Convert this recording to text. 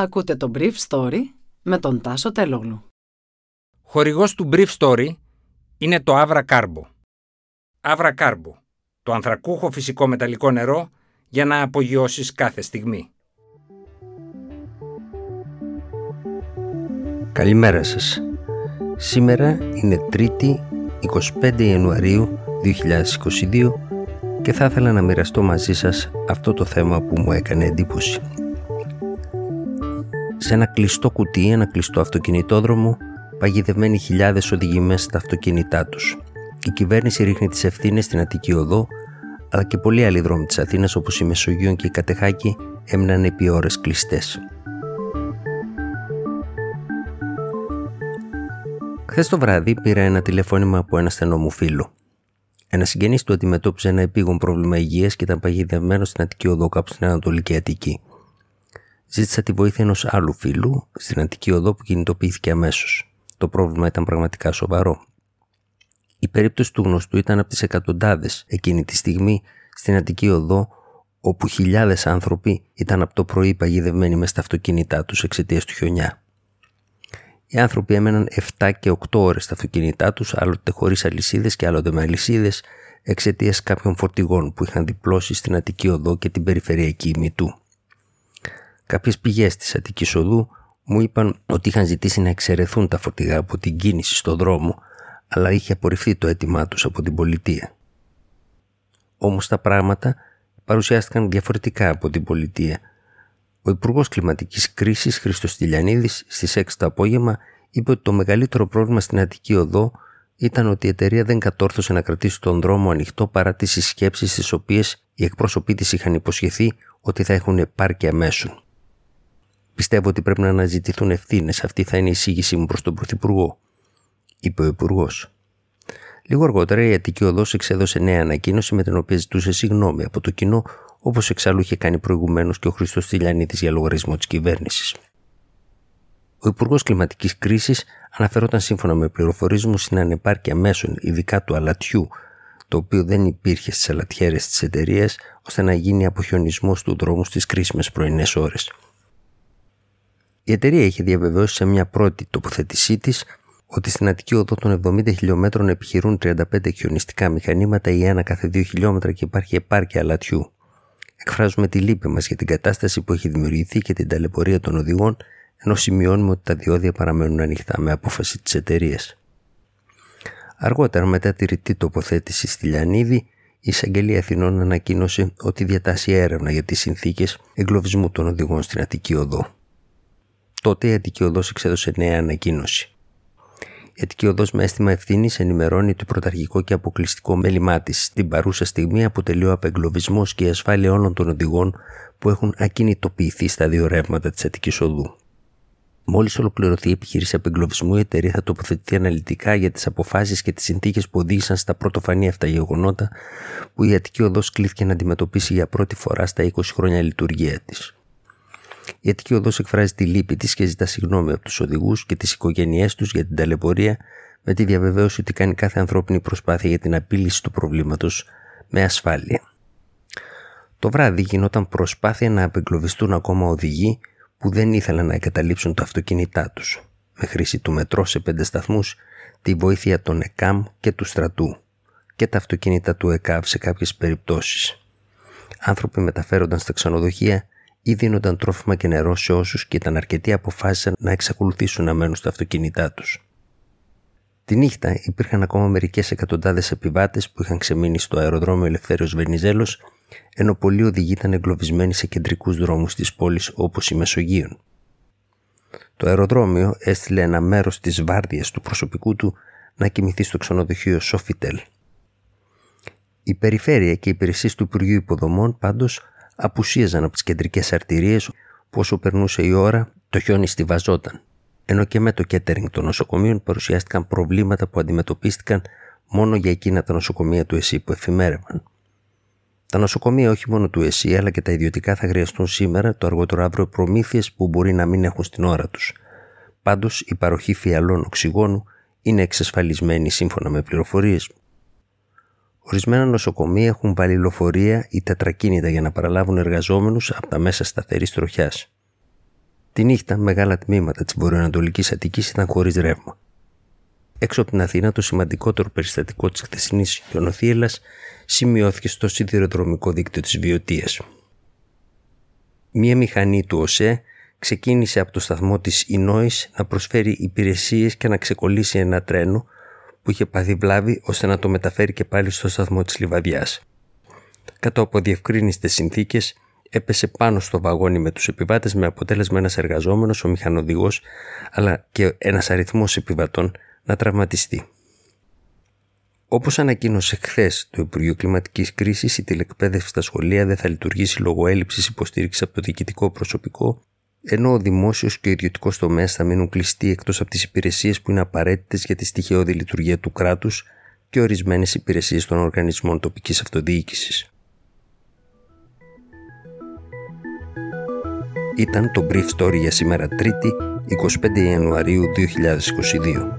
Ακούτε το Brief Story με τον Τάσο Τελόγλου. Χορηγός του Brief Story είναι το Avra Carbo. Avra Carbo, το ανθρακούχο φυσικό μεταλλικό νερό για να απογειώσεις κάθε στιγμή. Καλημέρα σας. Σήμερα είναι 3η 25 Ιανουαρίου 2022 και θα ήθελα να μοιραστώ μαζί σας αυτό το θέμα που μου έκανε εντύπωση. Σε ένα κλειστό κουτί, ένα κλειστό αυτοκινητόδρομο, παγιδευμένοι χιλιάδες οδηγοί μέσα στα αυτοκίνητά τους. Η κυβέρνηση ρίχνει τις ευθύνες στην Αττική Οδό, αλλά και πολλοί άλλοι δρόμοι της Αθήνας όπως η Μεσογείων και η Κατεχάκη έμειναν επί ώρες κλειστές. Χθες το βράδυ πήρα ένα τηλεφώνημα από ένα στενό μου φίλο. Ένα συγγενής του αντιμετώπιζε ένα επίγον πρόβλημα υγείας και ήταν παγιδευμένος στην Αττική Οδό κάπου στην Ανατολική Αττική. Ζήτησα τη βοήθεια ενός άλλου φίλου στην Αττική Οδό που κινητοποιήθηκε αμέσως. Το πρόβλημα ήταν πραγματικά σοβαρό. Η περίπτωση του γνωστού ήταν από τις εκατοντάδες εκείνη τη στιγμή στην Αττική Οδό, όπου χιλιάδες άνθρωποι ήταν από το πρωί παγιδευμένοι μες στα αυτοκίνητά τους εξαιτίας του χιονιά. Οι άνθρωποι έμεναν 7 και 8 ώρες στα αυτοκίνητά τους, άλλοτε χωρίς αλυσίδες και άλλοτε με αλυσίδες, εξαιτίας κάποιων φορτηγών που είχαν διπλώσει στην Αττική Οδό και την περιφερειακή ημιτού. Κάποιες πηγές της Αττικής Οδού μου είπαν ότι είχαν ζητήσει να εξαιρεθούν τα φορτηγά από την κίνηση στο δρόμο, αλλά είχε απορριφθεί το αίτημά τους από την πολιτεία. Όμως τα πράγματα παρουσιάστηκαν διαφορετικά από την πολιτεία ο Υπουργός Κλιματικής Κρίσης Χρήστος Τηλιανίδης στις 6 το απόγευμα είπε ότι το μεγαλύτερο πρόβλημα στην Αττική Οδό ήταν ότι η εταιρεία δεν κατόρθωσε να κρατήσει τον δρόμο ανοιχτό παρά τις συσκέψεις στι οποίες οι εκπρόσωποι της είχαν υποσχεθεί ότι θα έχουν επάρκεια μέσων. Πιστεύω ότι πρέπει να αναζητηθούν ευθύνες. Αυτή θα είναι η εισήγησή μου προς τον Πρωθυπουργό, είπε ο Υπουργός. Λίγο αργότερα η Αττική Οδός εξέδωσε νέα ανακοίνωση με την οποία ζητούσε συγγνώμη από το κοινό όπως εξάλλου είχε κάνει προηγουμένως και ο Χρήστος Τηλιανίδη για λογαριασμό της κυβέρνησης. Ο Υπουργός Κλιματικής Κρίσης αναφερόταν σύμφωνα με πληροφορίες μου στην ανεπάρκεια μέσων, ειδικά του αλατιού, το οποίο δεν υπήρχε στις αλατιέρες της εταιρείας, ώστε να γίνει αποχιονισμός του δρόμου στις κρίσιμες πρωινές ώρες. Η εταιρεία είχε διαβεβαιώσει σε μια πρώτη τοποθέτησή της ότι στην Αττική οδό των 70 χιλιόμετρων επιχειρούν 35 χιονιστικά μηχανήματα ή ένα κάθε 2 χιλιόμετρα και υπάρχει επάρκεια αλατιού. Εκφράζουμε τη λύπη μας για την κατάσταση που έχει δημιουργηθεί και την ταλαιπωρία των οδηγών, ενώ σημειώνουμε ότι τα διόδια παραμένουν ανοιχτά με απόφαση της εταιρείας. Αργότερα, μετά τη ρητή τοποθέτηση στη Λιανίδη, η Εισαγγελία Αθηνών ανακοίνωσε ότι διατάσσει έρευνα για τις συνθήκες εγκλωβισμού των οδηγών στην Αττική Οδό. Τότε η Αττική Οδό εξέδωσε νέα ανακοίνωση. Η Αττική Οδό με αίσθημα ευθύνης ενημερώνει το πρωταρχικό και αποκλειστικό μέλημά της. Στην παρούσα στιγμή αποτελεί ο απεγκλωβισμός και η ασφάλεια όλων των οδηγών που έχουν ακινητοποιηθεί στα δύο ρεύματα της Αττικής Οδού. Μόλις ολοκληρωθεί η επιχείρηση απεγκλωβισμού, η εταιρεία θα τοποθετηθεί αναλυτικά για τις αποφάσεις και τις συνθήκες που οδήγησαν στα πρωτοφανή αυτά γεγονότα που η Αττική Οδό κλήθηκε να αντιμετωπίσει για πρώτη φορά στα 20 χρόνια λειτουργία της. Η Αττική Οδό εκφράζει τη λύπη της και ζητά συγγνώμη από τους οδηγούς και τις οικογένειές τους για την ταλαιπωρία, με τη διαβεβαίωση ότι κάνει κάθε ανθρώπινη προσπάθεια για την απείληση του προβλήματος με ασφάλεια. Το βράδυ γινόταν προσπάθεια να απεγκλωβιστούν ακόμα οδηγοί που δεν ήθελαν να εγκαταλείψουν τα αυτοκίνητά τους, με χρήση του μετρό σε πέντε σταθμούς, τη βοήθεια των ΕΚΑΜ και του στρατού και τα αυτοκίνητα του ΕΚΑΒ σε κάποιες περιπτώσεις. Άνθρωποι μεταφέρονταν στα ξενοδοχεία ή δίνονταν τρόφιμα και νερό σε όσους και ήταν αρκετοί αποφάσισαν να εξακολουθήσουν να μένουν στα αυτοκίνητά τους. Τη νύχτα υπήρχαν ακόμα μερικές εκατοντάδες επιβάτες που είχαν ξεμείνει στο αεροδρόμιο Ελευθέριος Βενιζέλος, ενώ πολλοί οδηγοί ήταν εγκλωβισμένοι σε κεντρικούς δρόμους της πόλης όπως η Μεσογείων. Το αεροδρόμιο έστειλε ένα μέρος της βάρδιας του προσωπικού του να κοιμηθεί στο ξενοδοχείο Σοφιτέλ. Η περιφέρεια και οι υπηρεσίες του Υπουργείου Υποδομών πάντως απουσίαζαν από τις κεντρικές αρτηρίες που όσο περνούσε η ώρα το χιόνι στιβαζόταν. Ενώ και με το catering των νοσοκομείων παρουσιάστηκαν προβλήματα που αντιμετωπίστηκαν μόνο για εκείνα τα νοσοκομεία του ΕΣΥ που εφημέρευαν. Τα νοσοκομεία όχι μόνο του ΕΣΥ αλλά και τα ιδιωτικά θα χρειαστούν σήμερα το αργότερο αύριο προμήθειες που μπορεί να μην έχουν στην ώρα τους. Πάντως η παροχή φιαλών οξυγόνου είναι εξασφαλισμένη σύμφωνα με πληροφορίες Ορισμένα νοσοκομεία έχουν βάλει λεωφορεία ή τετρακίνητα για να παραλάβουν εργαζόμενους από τα μέσα σταθερής τροχιάς. Τη νύχτα, μεγάλα τμήματα της βορειοανατολικής Αττικής ήταν χωρίς ρεύμα. Έξω από την Αθήνα, το σημαντικότερο περιστατικό της χθεσινής χιονοθύελας σημειώθηκε στο σιδηροδρομικό δίκτυο της Βιωτίας. Μία μηχανή του ΟΣΕ ξεκίνησε από το σταθμό της Ινόης να προσφέρει υπηρεσίες και να ξεκολλήσει ένα τρένο που είχε πάθει βλάβη ώστε να το μεταφέρει και πάλι στο σταθμό της Λιβαδιάς. Κάτω από διευκρίνηστες συνθήκες έπεσε πάνω στο βαγόνι με τους επιβάτες με αποτέλεσμα ένας εργαζόμενος, ο μηχανοδηγός αλλά και ένας αριθμός επιβατών να τραυματιστεί. Όπως ανακοίνωσε χθες το Υπουργείο Κλιματικής Κρίσης, η τηλεκπαίδευση στα σχολεία δεν θα λειτουργήσει λόγω έλλειψης υποστήριξης από το διοικητικό προσωπικό, ενώ ο δημόσιος και ο ιδιωτικός τομέας θα μείνουν κλειστοί εκτός από τις υπηρεσίες που είναι απαραίτητες για τη στοιχειώδη λειτουργία του κράτους και ορισμένες υπηρεσίες των οργανισμών τοπικής αυτοδιοίκησης. Ήταν το Brief Story για σήμερα Τρίτη, 25 Ιανουαρίου 2022.